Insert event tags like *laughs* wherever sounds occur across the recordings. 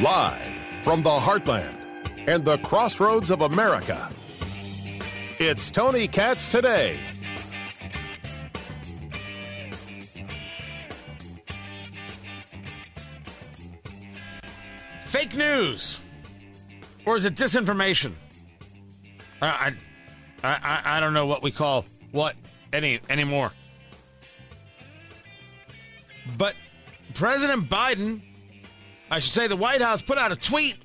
Live from the heartland and the crossroads of America, it's Tony Katz today. Fake news, or is it disinformation? I, I, I, I don't know what we call what any anymore. But President Biden, I should say, the White House put out a tweet.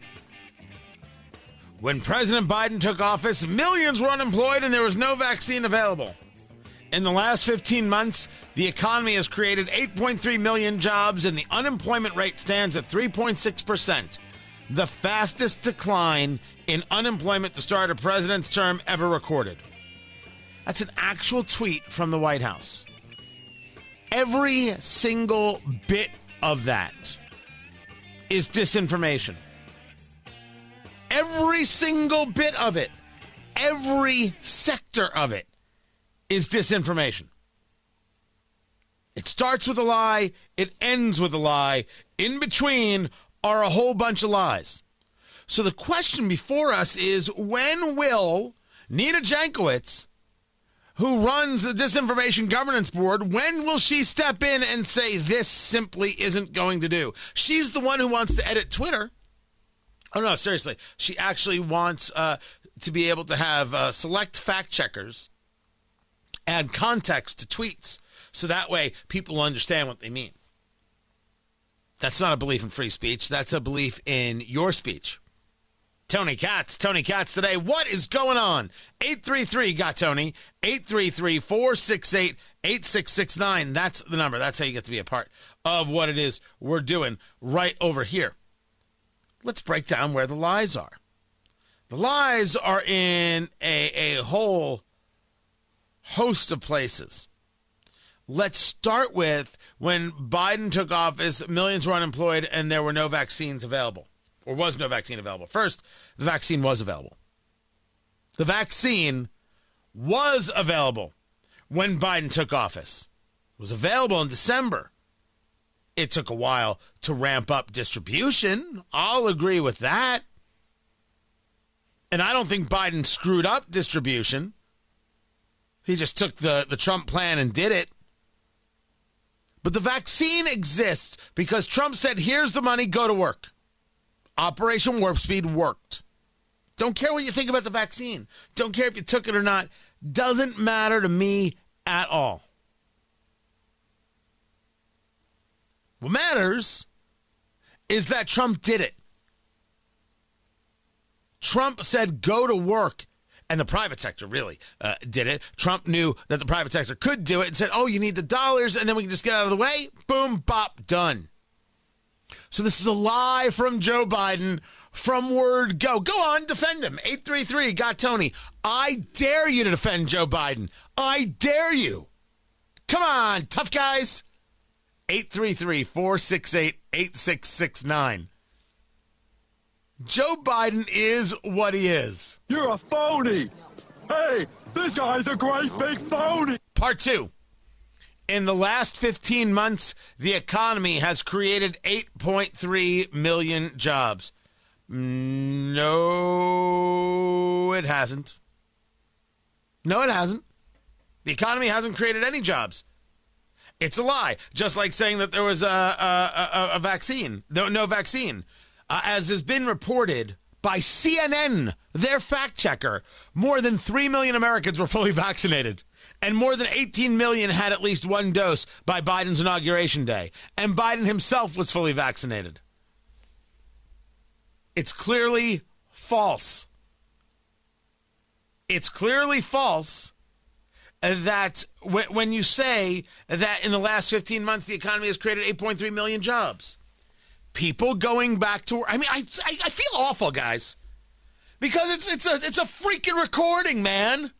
When President Biden took office, millions were unemployed and there was no vaccine available. In the last 15 months, the economy has created 8.3 million jobs and the unemployment rate stands at 3.6%, the fastest decline in unemployment to start a president's term ever recorded. That's an actual tweet from the White House. Every single bit of that is disinformation. Every single bit of it, every sector of it is disinformation. It starts with a lie, it ends with a lie. In between are a whole bunch of lies. So the question before us is when will Nina Jankowicz, who runs the Disinformation Governance Board, when will she step in and say this simply isn't going to do? She's the one who wants to edit Twitter. Oh, no, seriously. She actually wants uh, to be able to have uh, select fact checkers add context to tweets so that way people understand what they mean. That's not a belief in free speech. That's a belief in your speech. Tony Katz, Tony Katz today. What is going on? 833 got Tony. 833 468 8669. That's the number. That's how you get to be a part of what it is we're doing right over here let's break down where the lies are. The lies are in a, a whole host of places. Let's start with when Biden took office, millions were unemployed and there were no vaccines available, or was no vaccine available. First, the vaccine was available. The vaccine was available when Biden took office. It was available in December. It took a while to ramp up distribution. I'll agree with that. And I don't think Biden screwed up distribution. He just took the, the Trump plan and did it. But the vaccine exists because Trump said, here's the money, go to work. Operation Warp Speed worked. Don't care what you think about the vaccine. Don't care if you took it or not. Doesn't matter to me at all. What matters is that Trump did it. Trump said, go to work. And the private sector really uh, did it. Trump knew that the private sector could do it and said, oh, you need the dollars, and then we can just get out of the way. Boom, bop, done. So this is a lie from Joe Biden from word go. Go on, defend him. 833 got Tony. I dare you to defend Joe Biden. I dare you. Come on, tough guys. 833 468 8669. Joe Biden is what he is. You're a phony. Hey, this guy's a great big phony. Part two. In the last 15 months, the economy has created 8.3 million jobs. No, it hasn't. No, it hasn't. The economy hasn't created any jobs. It's a lie. Just like saying that there was a, a, a, a vaccine, no, no vaccine. Uh, as has been reported by CNN, their fact checker, more than 3 million Americans were fully *laughs* vaccinated. And more than 18 million had at least one dose by Biden's inauguration day. And Biden himself was fully vaccinated. It's clearly false. It's clearly false that when you say that in the last 15 months the economy has created 8.3 million jobs, people going back to work. I mean, I, I, feel awful, guys, because it's it's a it's a freaking recording, man.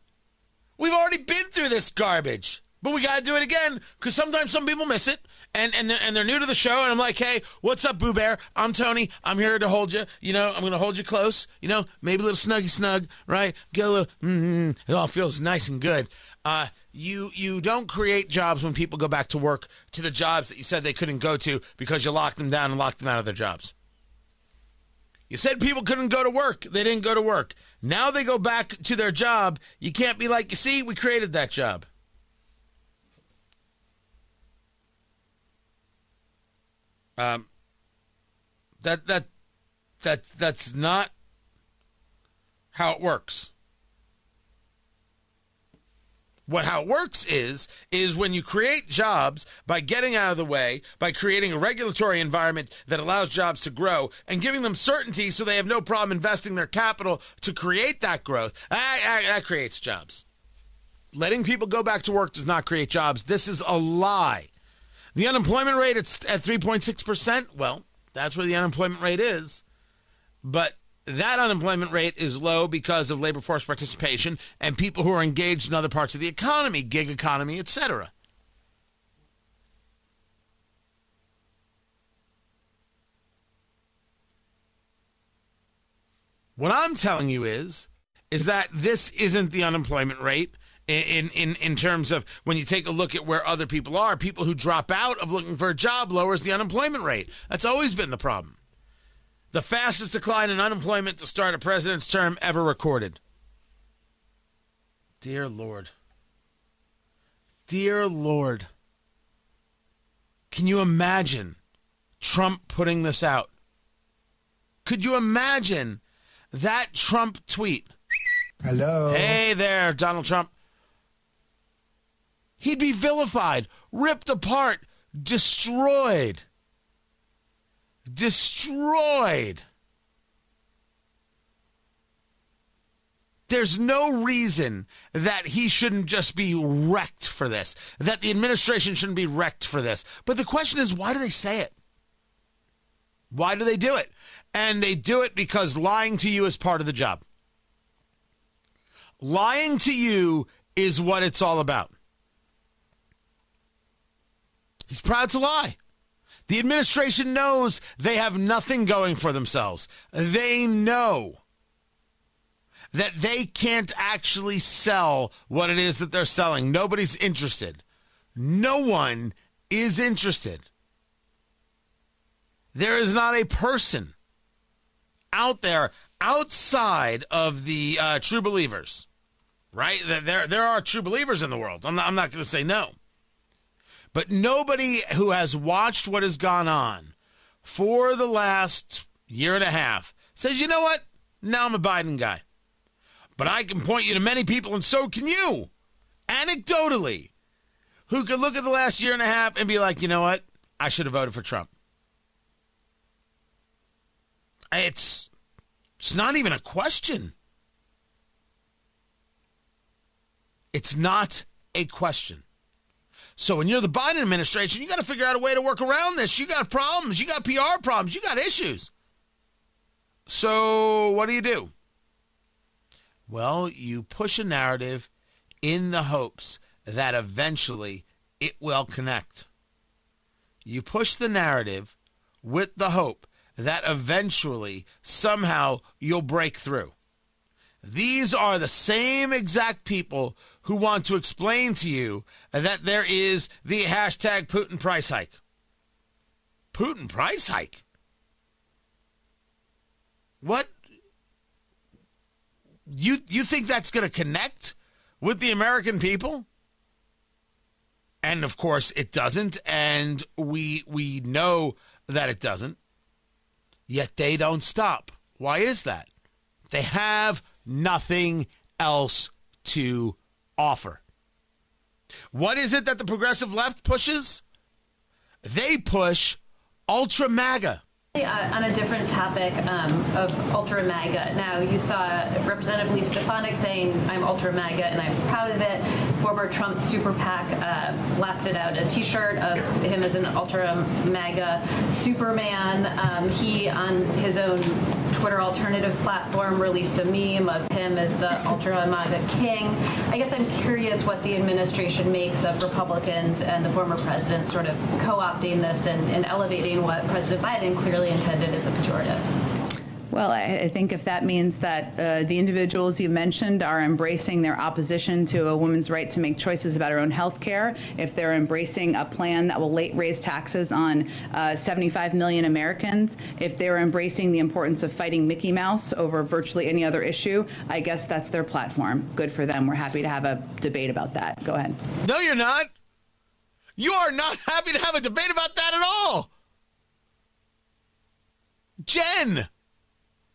We've already been through this garbage. But we got to do it again because sometimes some people miss it and, and, they're, and they're new to the show. And I'm like, hey, what's up, Boo Bear? I'm Tony. I'm here to hold you. You know, I'm to hold you close. You know, maybe a little snuggy snug, right? Get a little, mm-hmm. it all feels nice and good. Uh, you you don't create jobs when people go back to work to the jobs that you said they couldn't go to because you locked them down and locked them out of their jobs. You said people couldn't go to work. They didn't go to work. Now they go back to their job. You can't be like, you see, we created that job. Um, that that that that's not how it works. What how it works is is when you create jobs by getting out of the way, by creating a regulatory environment that allows jobs to grow and giving them certainty so they have no problem investing their capital to create that growth. That, that, that creates jobs. Letting people go back to work does not create jobs. This is a lie. The unemployment rate it's at 3.6%. Well, that's where the unemployment rate is. But that unemployment rate is low because of labor force participation and people who are engaged in other parts of the economy, gig economy, etc. What I'm telling you is is that this isn't the unemployment rate in, in, in terms of when you take a look at where other people are, people who drop out of looking for a job lowers the unemployment rate. That's always been the problem. The fastest decline in unemployment to start a president's term ever recorded. Dear Lord. Dear Lord. Can you imagine Trump putting this out? Could you imagine that Trump tweet? Hello. Hey there, Donald Trump. He'd be vilified, ripped apart, destroyed. Destroyed. There's no reason that he shouldn't just be wrecked for this, that the administration shouldn't be wrecked for this. But the question is, why do they say it? Why do they do it? And they do it because lying to you is part of the job. Lying to you is what it's all about. He's proud to lie. The administration knows they have nothing going for themselves. They know that they can't actually sell what it is that they're selling. Nobody's interested. No one is interested. There is not a person out there outside of the uh, true believers, right? There, there are true believers in the world. I'm not, I'm not going to say no. But nobody who has watched what has gone on for the last year and a half says, you know what? Now I'm a Biden guy. But I can point you to many people, and so can you, anecdotally, who could look at the last year and a half and be like, you know what? I should have voted for Trump. It's it's not even a question. It's not a question. So when you're the Biden administration, you got to figure out a way to work around this. You got problems, you got PR problems, you got issues. So what do you do? Well, you push a narrative in the hopes that eventually it will connect. You push the narrative with the hope that eventually, somehow, you'll break through. These are the same exact people who want to explain to you that there is the hashtag Putin price hike. Putin price hike? What? You, you think that's going to connect with the American people? And of course it doesn't, and we we know that it doesn't. Yet they don't stop. Why is that? They have nothing else to offer. What is it that the progressive left pushes? They push ultra MAGA. Uh, on a different topic um, of ultra MAGA. Now, you saw Representative Elise Stefanik saying, I'm ultra MAGA and I'm proud of it. Former Trump super PAC uh, blasted out a T-shirt of him as an ultra MAGA Superman. Um, he, on his own Twitter alternative platform, released a meme of him as the ultra MAGA king. I guess I'm curious what the administration makes of Republicans and the former president sort of co-opting this and, and elevating what President Biden clearly intended as a pejorative. Well, I, I think if that means that uh, the individuals you mentioned are embracing their opposition to a woman's right to make choices about her own health care, if they're embracing a plan that will late raise taxes on uh, 75 million Americans, if they're embracing the importance of fighting Mickey Mouse over virtually any other issue, I guess that's their platform. Good for them. We're happy to have a debate about that. Go ahead. No, you're not. You are not *laughs* happy to have a debate about that at all. Jen.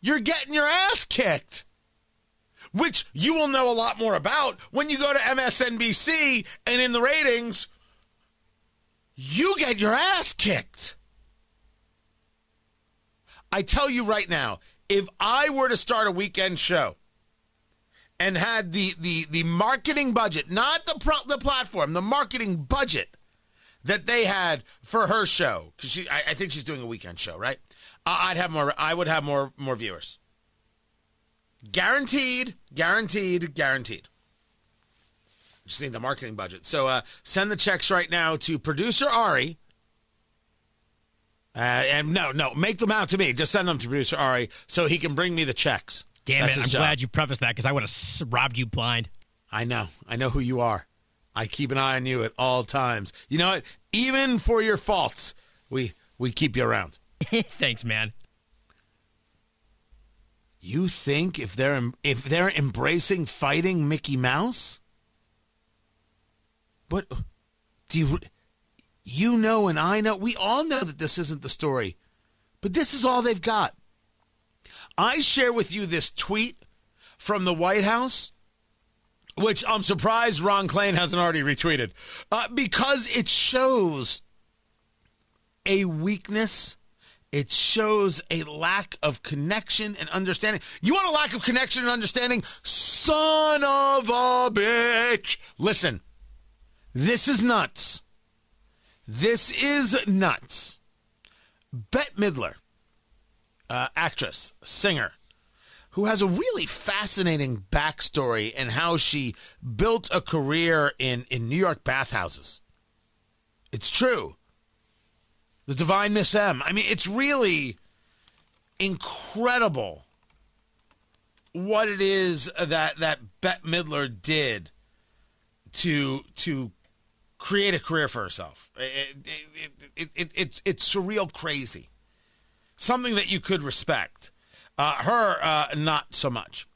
You're getting your ass kicked. Which you will know a lot more about when you go to MSNBC and in the ratings, you get your ass kicked. I tell you right now, if I were to start a weekend show and had the the the marketing budget, not the pro, the platform, the marketing budget that they had for her show, because she I, I think she's doing a weekend show, right? I'd have more. I would have more more viewers. Guaranteed, guaranteed, guaranteed. Just need the marketing budget. So uh, send the checks right now to producer Ari. Uh, and no, no, make them out to me. Just send them to producer Ari so he can bring me the checks. Damn That's it! I'm job. glad you prefaced that because I would have robbed you blind. I know. I know who you are. I keep an eye on you at all times. You know what? Even for your faults, we we keep you around. *laughs* Thanks, man. You think if they're if they're embracing fighting Mickey Mouse? But do you you know and I know we all know that this isn't the story. But this is all they've got. I share with you this tweet from the White House which I'm surprised Ron Klain hasn't already retweeted uh, because it shows a weakness it shows a lack of connection and understanding. You want a lack of connection and understanding? Son of a bitch. Listen, this is nuts. This is nuts. Bette Midler, uh, actress, singer, who has a really fascinating backstory and how she built a career in, in New York bathhouses. It's true. The Divine Miss M. I mean, it's really incredible what it is that that Bette Midler did to to create a career for herself. It, it, it, it, it's it's surreal, crazy, something that you could respect. Uh, her, uh, not so much.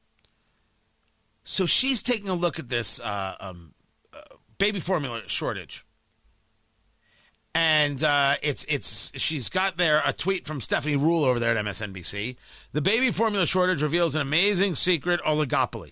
So she's taking a look at this uh, um, uh, baby formula shortage and uh, it's it's she's got there a tweet from Stephanie Ruhle over there at MSNBC. The baby formula shortage reveals an amazing secret oligopoly.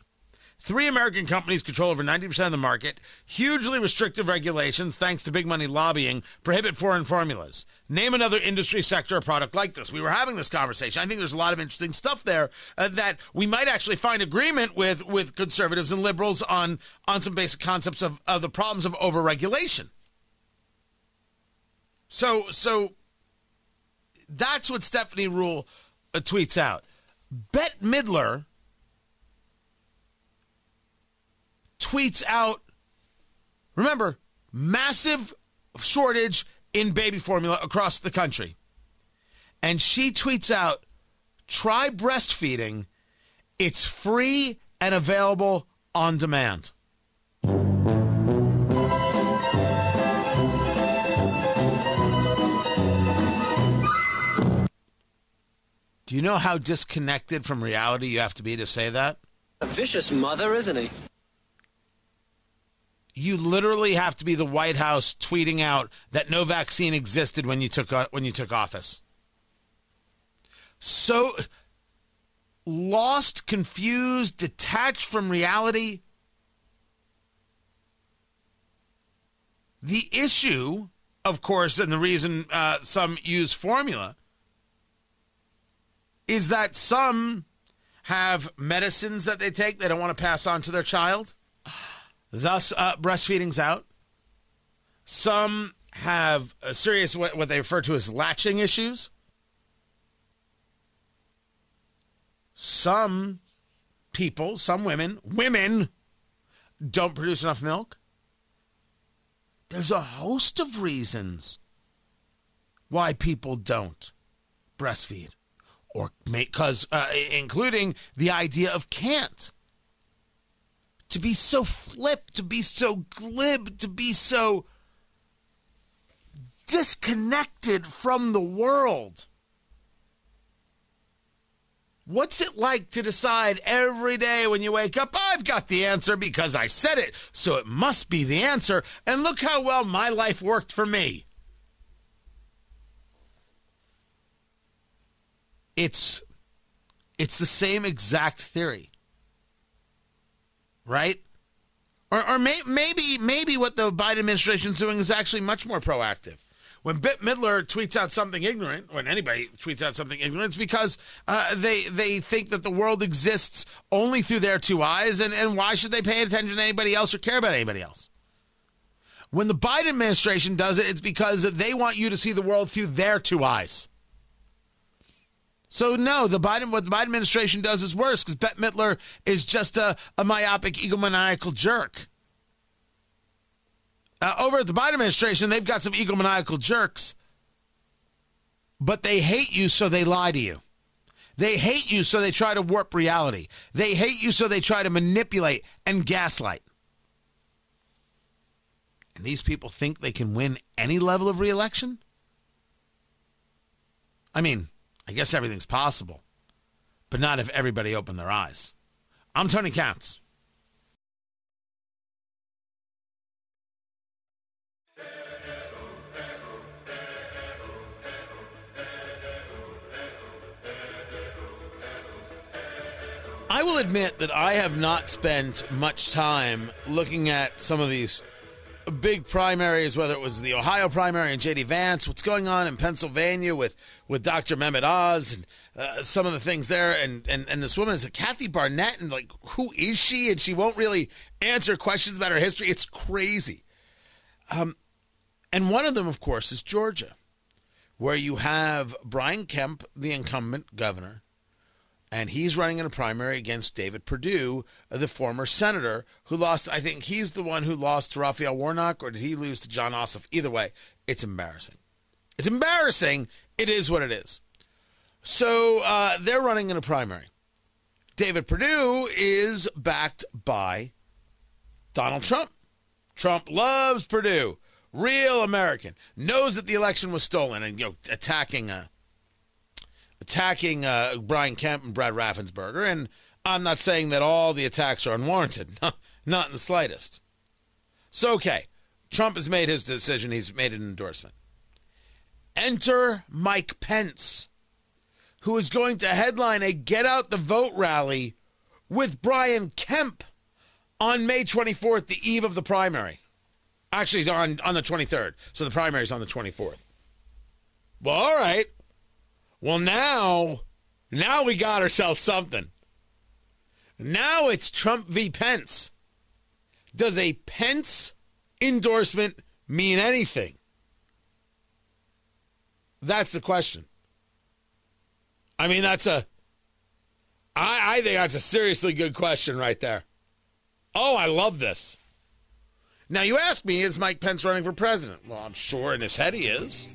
Three American companies control over 90% of the market. Hugely restrictive regulations, thanks to big money lobbying, prohibit foreign formulas. Name another industry sector or product like this. We were having this conversation. I think there's a lot of interesting stuff there uh, that we might actually find agreement with with conservatives and liberals on on some basic concepts of, of the problems of overregulation. So so that's what Stephanie Ruhle uh, tweets out. Bette Midler tweets out remember massive shortage in baby formula across the country. And she tweets out try breastfeeding. It's free and available on demand. Do you know how disconnected from reality you have to be to say that? A vicious mother, isn't he? You literally have to be the White House tweeting out that no vaccine existed when you took uh, when you took office. So lost, confused, detached from reality. The issue, of course, and the reason uh, some use formula is that some have medicines that they take they don't want to pass on to their child. thus uh, breastfeeding's out. Some have serious what, what they refer to as latching issues. Some people, some women, women don't produce enough milk. There's a host of reasons why people don't breastfeed or because uh, including the idea of can't to be so flip to be so glib to be so disconnected from the world What's it like to decide every day when you wake up, I've got the answer because I said it, so it must be the answer, and look how well my life worked for me? It's it's the same exact theory. Right? Or, or may, maybe maybe what the Biden administration is doing is actually much more proactive when Bette Midler tweets out something ignorant, when anybody tweets out something ignorant, it's because uh, they they think that the world exists only through their two eyes, and, and why should they pay attention to anybody else or care about anybody else? When the Biden administration does it, it's because they want you to see the world through their two eyes. So no, the Biden what the Biden administration does is worse because Bette Midler is just a, a myopic, egomaniacal jerk. Uh, over at the Biden administration, they've got some egomaniacal jerks, but they hate you, so they lie to you. They hate you, so they try to warp reality. They hate you, so they try to manipulate and gaslight. And these people think they can win any level of reelection? I mean, I guess everything's possible, but not if everybody opened their eyes. I'm Tony Katz. I will admit that I have not spent much time looking at some of these big primaries, whether it was the Ohio primary and J.D. Vance, what's going on in Pennsylvania with, with Dr. Mehmet Oz, and uh, some of the things there. And, and, and this woman is Kathy Barnette, and like, who is she? And she won't really answer questions about her history. It's crazy. Um, and one of them, of course, is Georgia, where you have Brian Kemp, the incumbent governor, and he's running in a primary against David Perdue, the former senator who lost. I think he's the one who lost to Raphael Warnock, or did he lose to Jon Ossoff? Either way, it's embarrassing. It's embarrassing. It is what it is. So uh, they're running in a primary. David Perdue is backed by Donald Trump. Trump loves Perdue. Real American. Knows that the election was stolen and you know attacking a attacking uh, Brian Kemp and Brad Raffensperger. And I'm not saying that all the attacks are unwarranted, *laughs* not in the slightest. So, okay, Trump has made his decision, he's made an endorsement. Enter Mike Pence, who is going to headline a Get Out the Vote rally with Brian Kemp on May 24th, the eve of the primary. Actually, on, on the 23rd. So the primary is on the 24th. Well, all right. Well, now, now we got ourselves something. Now it's Trump v. Pence. Does a Pence endorsement mean anything? That's the question. I mean, that's a. I, I think that's a seriously good question right there. Oh, I love this. Now, you ask me, is Mike Pence running for president? Well, I'm sure in his head he is.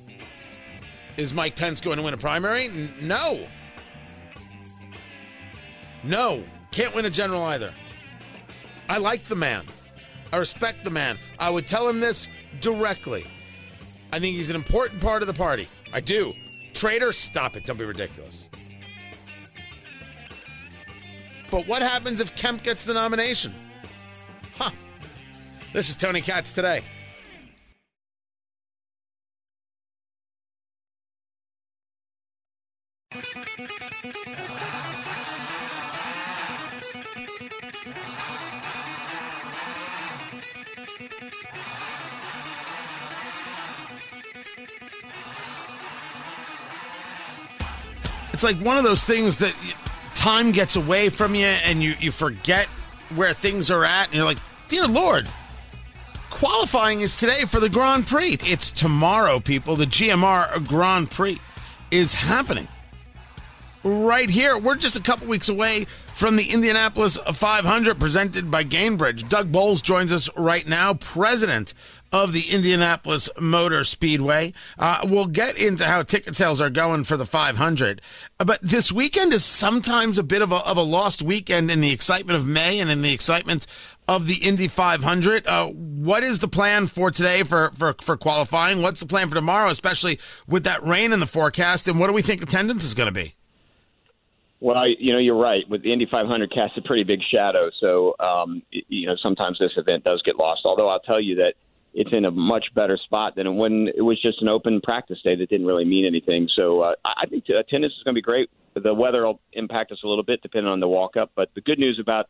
Is Mike Pence going to win a primary? N- no. No. Can't win a general either. I like the man. I respect the man. I would tell him this directly. I think he's an important part of the party. I do. Traitor, stop it. Don't be ridiculous. But what happens if Kemp gets the nomination? Huh. This is Tony Katz today. It's like one of those things that time gets away from you and you, you forget where things are at and you're like, dear Lord, qualifying is today for the Grand Prix. It's tomorrow, people. The GMR Grand Prix is happening right here. We're just a couple weeks away from the Indianapolis 500 presented by Gainbridge. Doug Boles joins us right now, president of the Indianapolis Motor Speedway. Uh, we'll get into how ticket sales are going for the 500. But this weekend is sometimes a bit of a, of a lost weekend in the excitement of May and in the excitement of the Indy 500. Uh, what is the plan for today for, for, for qualifying? What's the plan for tomorrow, especially with that rain in the forecast? And what do we think attendance is going to be? Well, I, you know, you're right. With the Indy 500 casts a pretty big shadow, so um, you know sometimes this event does get lost. Although I'll tell you that it's in a much better spot than when it was just an open practice day that didn't really mean anything. So uh, I think attendance is going to be great. The weather will impact us a little bit depending on the walk up, but the good news about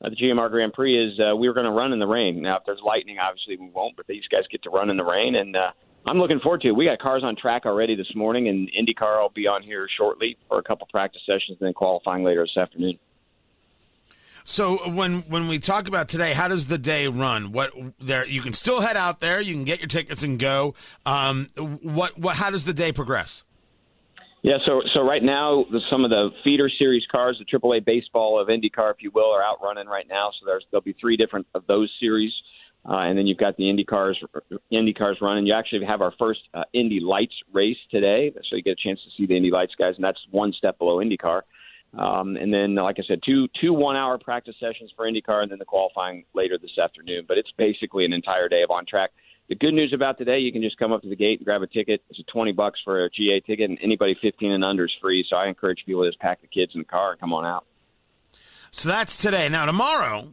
uh, the GMR Grand Prix is uh, we were going to run in the rain. Now, if there's lightning, obviously we won't, but these guys get to run in the rain, and uh, I'm looking forward to it. We got cars on track already this morning, and IndyCar will be on here shortly for a couple practice sessions, and then qualifying later this afternoon. So when when we talk about today, how does the day run? What there you can still head out there, you can get your tickets and go. Um, what what how does the day progress? Yeah, so so right now the, some of the feeder series cars, the AAA baseball of IndyCar, if you will, are out running right now. So there's there'll be three different of those series, uh, and then you've got the Indy cars Indy cars running. You actually have our first uh, Indy Lights race today, so you get a chance to see the Indy Lights guys, and that's one step below IndyCar. Um, and then, like I said, two two one hour practice sessions for IndyCar, and then the qualifying later this afternoon. But it's basically an entire day of on track. The good news about today, you can just come up to the gate and grab a ticket. It's a twenty bucks for a GA ticket, and anybody fifteen and under is free. So I encourage people to just pack the kids in the car and come on out. So that's today. Now tomorrow,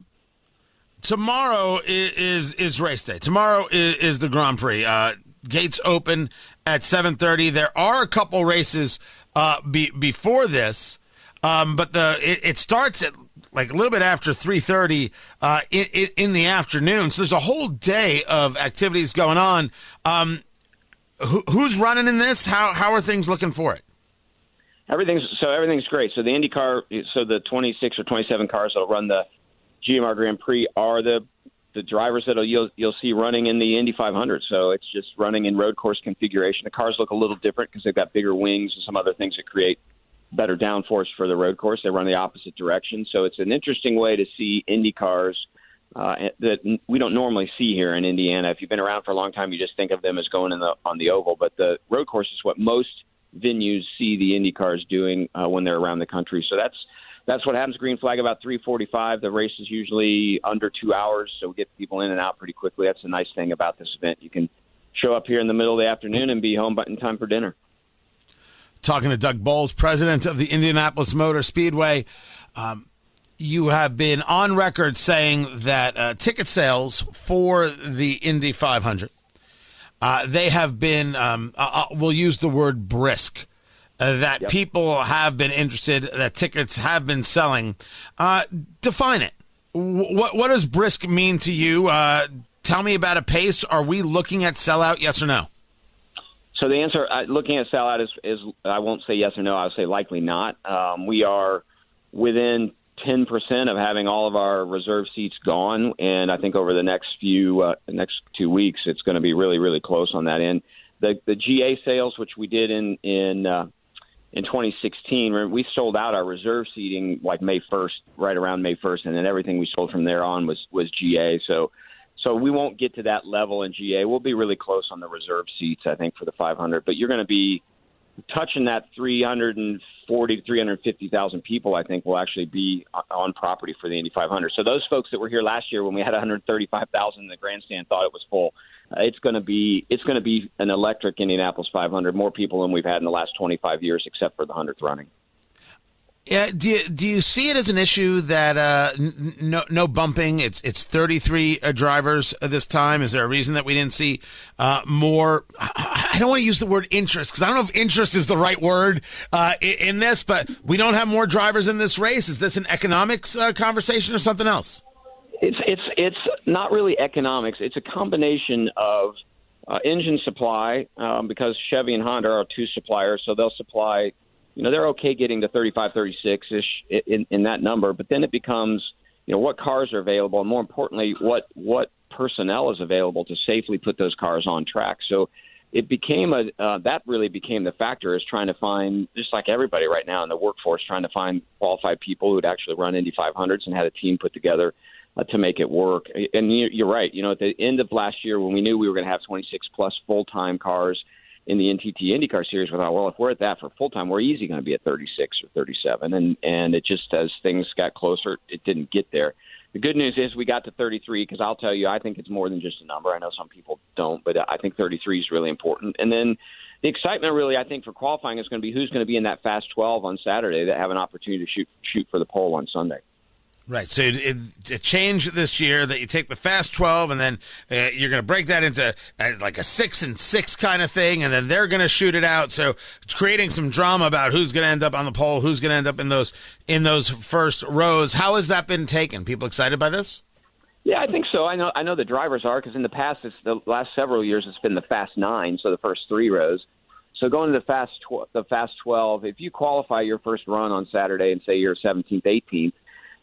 tomorrow is is, is race day. Tomorrow is, is the Grand Prix. Uh, gates open at seven thirty. There are a couple races uh, be, before this. Um, but the it, it, starts at like a little bit after 3.30 uh, in, in, the afternoon so there's a whole day of activities going on um, who, who's running in this how, how are things looking for it everything's so everything's great so the indycar so the 26 or 27 cars that'll run the gmr grand prix are the the drivers that you'll you'll see running in the Indy 500. So it's just running in road course configuration. The cars look a little different because they've got bigger wings and some other things that create better downforce for the road course. They run the opposite direction, so it's an interesting way to see Indy cars uh, that we don't normally see here in Indiana. If you've been around for a long time, you just think of them as going in the on the oval, but the road course is what most venues see the Indy cars doing uh, when they're around the country. So that's that's what happens. Green flag about 3:45. The race is usually under two hours, so we get people in and out pretty quickly. That's the nice thing about this event. You can show up here in the middle of the afternoon and be home in time for dinner talking to Doug Boles, president of the Indianapolis Motor Speedway. Um, you have been on record saying that uh, ticket sales for the Indy 500 uh, they have been um, uh, uh we'll use the word brisk uh, that yep. people have been interested that tickets have been selling uh, define it what what does brisk mean to you tell me about a pace are we looking at sellout yes or no so the answer, uh, looking at sellout, is, is I won't say yes or no. I'll say likely not. Um, we are within 10% of having all of our reserve seats gone, and I think over the next few uh, next two weeks, it's going to be really really close on that end. The the GA sales, which we did in in uh, in 2016, we sold out our reserve seating like May 1st, right around May 1st, and then everything we sold from there on was was GA. So so we won't get to that level in GA. We'll be really close on the reserve seats, I think, for the 500. But you're going to be touching that 340 to 350,000 people. I think will actually be on property for the Indy 500. So those folks that were here last year when we had 135,000 in the grandstand thought it was full. Uh, it's going to be it's going to be an electric Indianapolis 500. More people than we've had in the last 25 years, except for the hundredth running. Yeah, do you, do you see it as an issue that uh, n- no no bumping? It's it's 33 uh, drivers this time. Is there a reason that we didn't see uh, more? I, I, don't want to use the word interest because I don't know if interest is the right word uh, in, in, this, but we don't have more drivers in this race. Is this an economics uh, conversation or something else? It's it's it's not really economics. It's a combination of uh, engine supply um, because Chevy and Honda are two suppliers, so they'll supply you know, they're okay getting to 35, 36 ish in, in that number, but then it becomes you know what cars are available, and more importantly, what what personnel is available to safely put those cars on track. So it became a uh, that really became the factor is trying to find just like everybody right now in the workforce trying to find qualified people who'd actually run Indy 500s and had a team put together uh, to make it work. And you're right. You know, at the end of last year when we knew we were going to have 26 plus full time cars in the NTT IndyCar series, we thought, well, if we're at that for full time, we're easy going to be at 36 or 37. And and it just as things got closer, it didn't get there. The good news is we got to 33 because I'll tell you, I think it's more than just a number. I know some people don't, but I think 33 is really important. And then the excitement, really, I think for qualifying is going to be who's going to be in that fast 12 on Saturday that have an opportunity to shoot shoot for the pole on Sunday. Right. So it, it, it changed this year that you take the fast 12 and then uh, you're going to break that into uh, like a six and six kind of thing. And then they're going to shoot it out. So creating some drama about who's going to end up on the pole, who's going to end up in those, in those first rows. How has that been taken? People excited by this? Yeah, I think so. I know, I know the drivers are because in the past, it's the last several years, it's been the fast nine. So the first three rows. So going to the fast, tw- the fast 12, if you qualify your first run on Saturday and say you're 17th, 18th,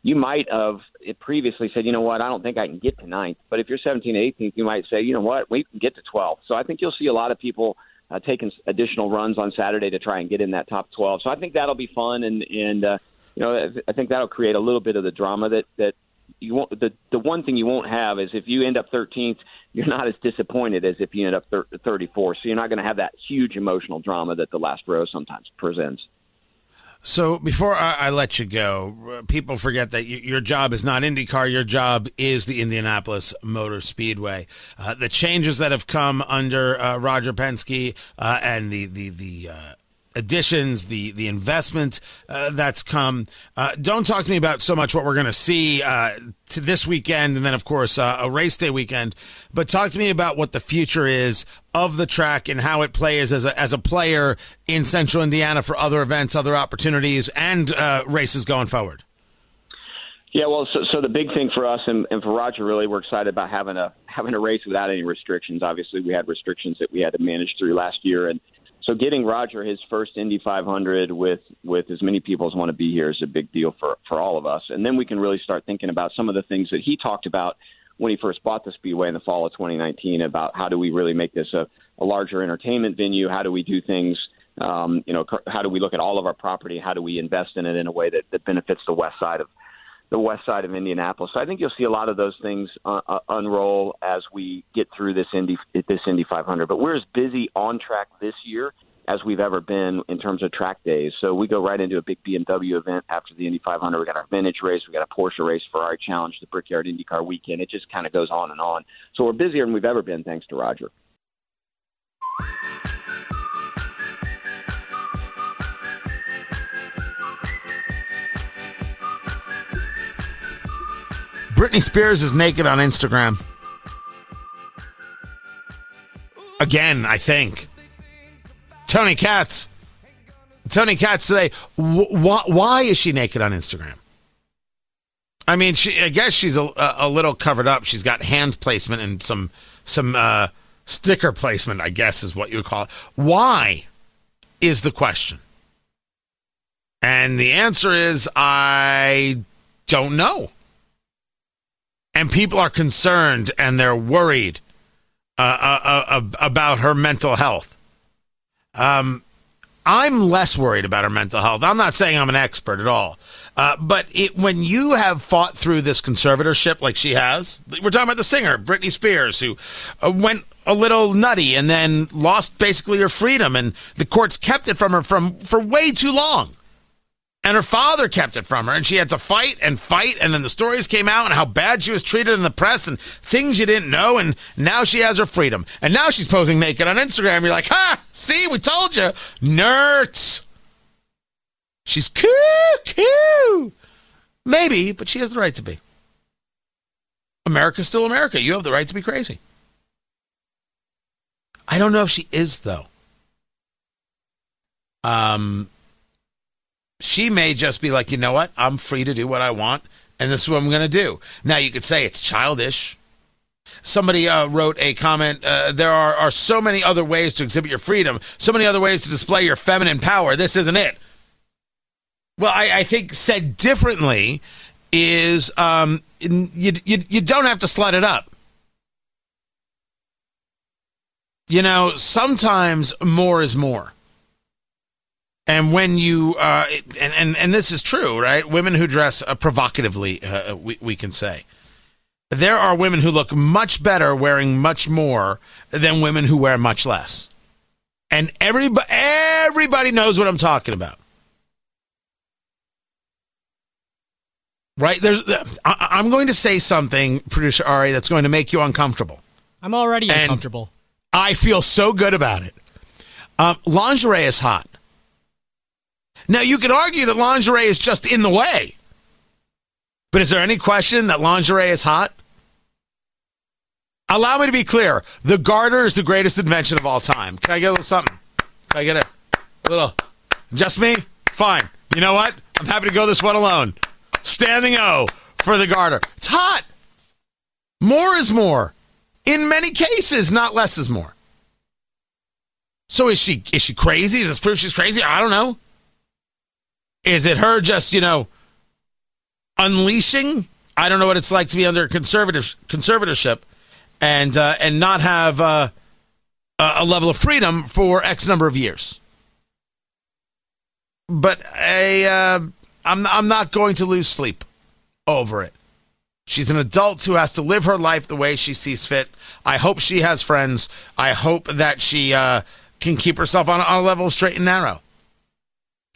you might have previously said, you know what, I don't think I can get to ninth. But if you're 17, 18th, you might say, you know what, we can get to 12th. So I think you'll see a lot of people uh, taking additional runs on Saturday to try and get in that top 12. So I think that'll be fun, and and uh, you know I think that'll create a little bit of the drama that that you won't. The the one thing you won't have is if you end up 13th, you're not as disappointed as if you end up 34. So you're not going to have that huge emotional drama that the last row sometimes presents. So before I, I, let you go, people forget that y- your job is not IndyCar. Your job is the Indianapolis Motor Speedway. Uh, the changes that have come under uh, Roger Penske uh, and the the the uh, additions, the the investment uh, that's come. Uh, don't talk to me about so much what we're going to see uh, to this weekend, and then of course uh, a race day weekend. But talk to me about what the future is of the track and how it plays as a as a player in Central Indiana for other events, other opportunities, and uh, races going forward. Yeah, well, so, so the big thing for us and, and for Roger, really, we're excited about having a having a race without any restrictions. Obviously, we had restrictions that we had to manage through last year, and so getting Roger his first Indy 500 with with as many people as want to be here is a big deal for for all of us. And then we can really start thinking about some of the things that he talked about when he first bought the Speedway in the fall of 2019 about how do we really make this a, a larger entertainment venue? How do we do things? Um, you know, how do we look at all of our property? How do we invest in it in a way that, that benefits the west side of the west side of Indianapolis. So I think you'll see a lot of those things uh, uh, unroll as we get through this Indy this Indy 500. But we're as busy on track this year as we've ever been in terms of track days. So we go right into a big BMW event after the Indy 500. We got our vintage race, we got a Porsche race our challenge, the Brickyard IndyCar weekend. It just kind of goes on and on. So we're busier than we've ever been, thanks to Roger. Britney Spears is naked on Instagram. Again, I think. Tony Katz. Tony Katz today. Wh- why is she naked on Instagram? I mean, she. I guess she's a, a little covered up. She's got hand placement and some some uh, sticker placement. I guess is what you would call it. Why is the question? And the answer is I don't know and people are concerned and they're worried uh, uh, uh, about her mental health. Um, I'm less worried about her mental health. I'm not saying I'm an expert at all, uh, but it, when you have fought through this conservatorship like she has, we're talking about the singer Britney Spears, who uh, went a little nutty and then lost basically her freedom, and the courts kept it from her from for way too long and her father kept it from her and she had to fight and fight and then the stories came out and how bad she was treated in the press and things you didn't know and now she has her freedom. And now she's posing naked on instagram you're like ha! See we told you. Nerds. She's coo maybe but she has the right to be. America's still america. You have the right to be crazy. I don't know if she is though. Um she may just be like, you know what? I'm free to do what I want, and this is what I'm going to do. Now, you could say it's childish. Somebody uh, wrote a comment. Uh, there are, are so many other ways to exhibit your freedom, so many other ways to display your feminine power. This isn't it. Well, I, I think said differently, is um, you, you you don't have to slut it up. You know, sometimes more is more. And when you uh, and, and and this is true, right? Women who dress uh, provocatively, uh, we we can say there are women who look much better wearing much more than women who wear much less. And everybody everybody knows what I'm talking about. Right? There's I, I'm going to say something, producer Ari, that's going to make you uncomfortable. I'm already And- uncomfortable. I feel so good about it. Um, lingerie is hot. Now, you could argue that lingerie is just in the way. But is there any question that lingerie is hot? Allow me to be clear. The garter is the greatest invention of all time. Can I get a little something? Can I get a little? Just me? Fine. You know what? I'm happy to go this one alone. Standing O for the garter. It's hot. More is more. In many cases, not less is more. So is she is she crazy? Is this proof she's crazy? I don't know. Is it her just, you know, unleashing? I don't know what it's like to be under conservative conservatorship and uh, and not have uh, a level of freedom for X number of years. But I, uh, I'm I'm not going to lose sleep over it. She's an adult who has to live her life the way she sees fit. I hope she has friends. I hope that she uh, can keep herself on, on a level straight and narrow.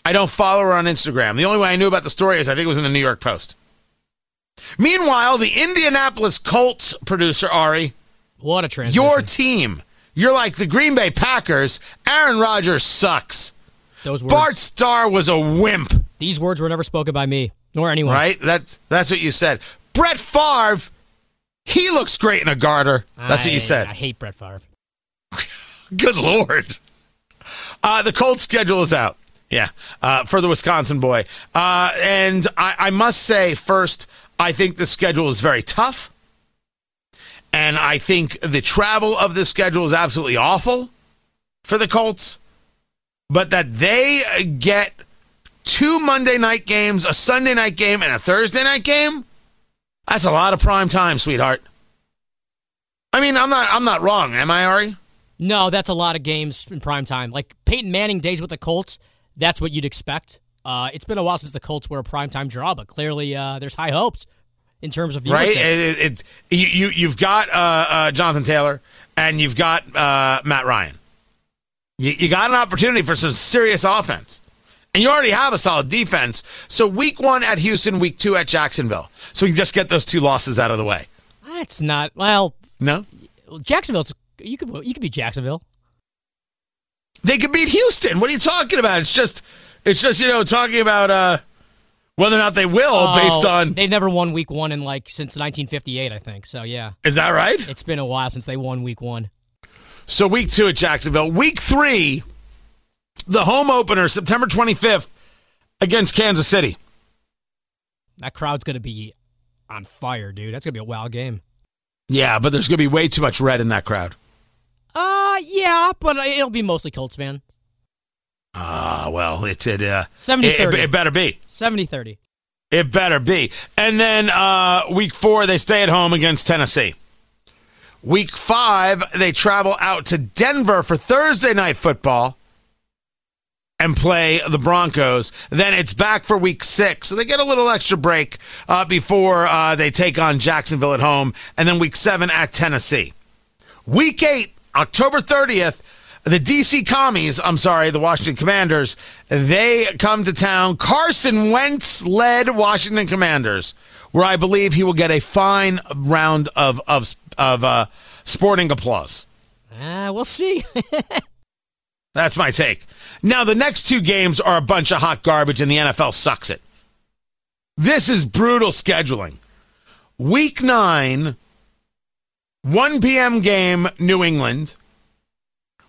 I don't follow her on Instagram. The only way I knew about the story is I think it was in the New York Post. Meanwhile, the Indianapolis Colts producer, Ari, What a transition. your team. You're like the Green Bay Packers. Aaron Rodgers sucks. Those words. Bart Starr was a wimp, These words were never spoken by me nor anyone. right? That's that's what you said. Brett Favre, he looks great in a garter. That's what you said. I hate Brett Favre. *laughs* Good lord. Uh, the Colts schedule is out. Yeah, uh, for the Wisconsin boy. Uh, and I, I must say, first, I think the schedule is very tough. And I think the travel of the schedule is absolutely awful for the Colts. But that they get two Monday night games, a Sunday night game, and a Thursday night game, that's a lot of prime time, sweetheart. I mean, I'm not I'm not wrong, am I, Ari? No, that's a lot of games in prime time. Like Peyton Manning days with the Colts, that's what you'd expect. Uh, it's been a while since the Colts were a primetime draw, but clearly uh, there's high hopes in terms of right? It, it, it's you, you you've got uh, uh, Jonathan Taylor and you've got uh, Matt Ryan. You, you got an opportunity for some serious offense, and you already have a solid defense. So week one at Houston, week two at Jacksonville. So we can just get those two losses out of the way. That's not well. No, Jacksonville's you could you could be Jacksonville. They could beat Houston. What are you talking about? It's just it's just you know talking about uh, whether or not they will based Oh, on. they've never won week one in like since 1958, I think. So yeah, Is that right? it's been a while since they won week one. So week two at Jacksonville. Week three, the home opener, September 25th against Kansas City. That crowd's gonna be on fire, dude. That's gonna be a wild game. Yeah, but there's going to be way too much red in that crowd. Uh, yeah, but it'll be mostly Colts fan. Ah, well, it's it, uh, 70 it, it, better be. 70-30. It better be. And then uh, week four, they stay at home against Tennessee. Week five, they travel out to Denver for Thursday night football and play the Broncos. Then it's back for week six. So they get a little extra break uh, before uh, they take on Jacksonville at home. And then week seven at Tennessee. Week eight, October 30th, the DC Commies, I'm sorry, the Washington Commanders, they come to town. Carson Wentz led Washington Commanders, where I believe he will get a fine round of of of uh, sporting applause. Uh, we'll see. *laughs* That's my take. Now, the next two games are a bunch of hot garbage, and the NFL sucks it. This is brutal scheduling. Week nine, 1 p.m. game, New England.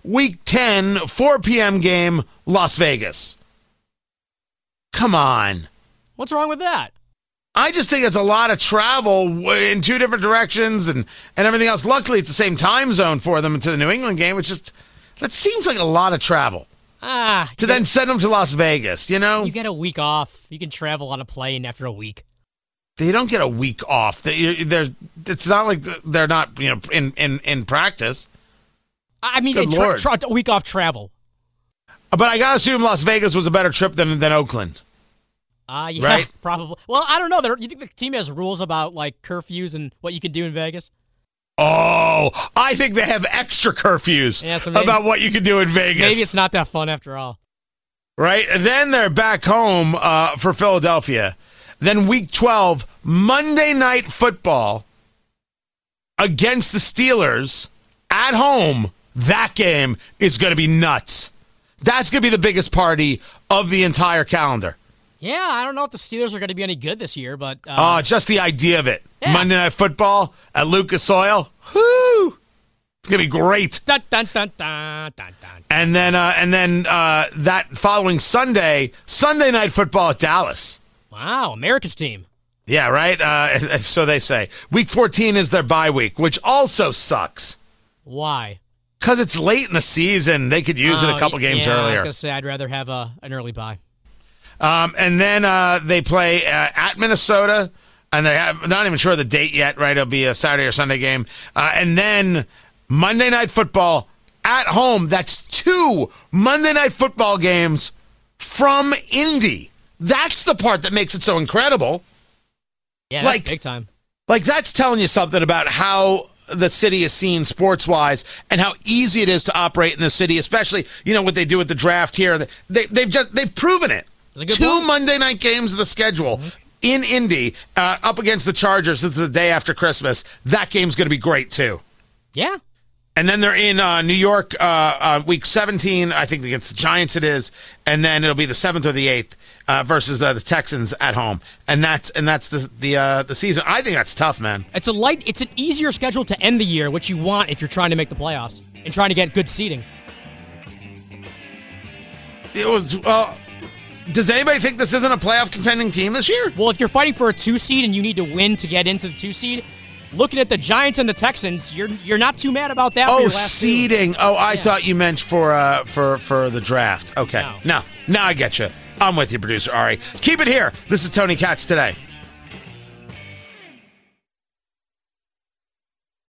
Week 10, 4 p.m. game, Las Vegas. Come on. What's wrong with that? I just think it's a lot of travel in two different directions and, and everything else. Luckily, it's the same time zone for them to the New England game. It's just, that seems like a lot of travel Ah, to then get- send them to Las Vegas, you know? you get a week off. You can travel on a plane after a week. They don't get a week off. They, they're. It's not like they're not you know in in in practice. I mean, Good a, tra- week off travel. But I gotta assume Las Vegas was a better trip than than Oakland. Uh, yeah, Right. *laughs* probably. Well, I don't know. You think the team has rules about like curfews and what you can do in Vegas? Oh, I think they have extra curfews Yeah, so maybe- about what you can do in Vegas. Maybe it's not that fun after all. right? And then they're back home uh, for Philadelphia. Then week 12, Monday night football against the Steelers at home. That game is going to be nuts. That's going to be the biggest party of the entire calendar. Yeah, I don't know if the Steelers are going to be any good this year, but uh, Oh, just the idea of it. Yeah. Monday night football at Lucas Oil. Whoo! It's going to be great. dun, dun, dun. And then uh, and then uh, that following Sunday, Sunday night football at Dallas. Wow, America's team. Yeah, right. Uh, *laughs* so they say. Week 14 is their bye week, which also sucks Why? because it's late in the season. They could use it Oh, a couple games yeah, I was earlier. gonna say I'd rather have a, an early bye. Um, and then uh, they play uh, at Minnesota, and they have not even sure the date yet. Right, it'll be a Saturday or Sunday game, uh, and then Monday night football at home. That's two Monday night football games from Indy. That's the part that makes it so incredible. Yeah, Like- big time. Like that's telling you something about how the city is seen sports wise and how easy it is to operate in the city, especially you know what they do with the draft here. They they've just they've proven it. That's a good Two point. Mm-hmm. Monday night games of the schedule in Indy uh, up against the Chargers. This is the day after Christmas. That game's going to be great too. Yeah, And then they're in uh, New York, uh, uh, week 17, I think against the Giants it is, and then it'll be the seventh or the eighth uh, versus uh, the Texans at home, and that's and that's the the uh, the season. I think that's tough, man. it's a light. It's an easier schedule to end the year, which you want if you're trying to make the playoffs and trying to get good seating. It was well. Does anybody think this isn't a playoff contending team this year? Well, if you're fighting for a two seed and you need to win to get into the two seed, looking at the Giants and the Texans, you're you're not too mad about that. Oh, your last two. seeding. Oh, I Yeah. thought you meant for uh for for the draft. Okay, No. no, now I get you. I'm with you, producer Ari. Keep it here. This is Tony Katz today.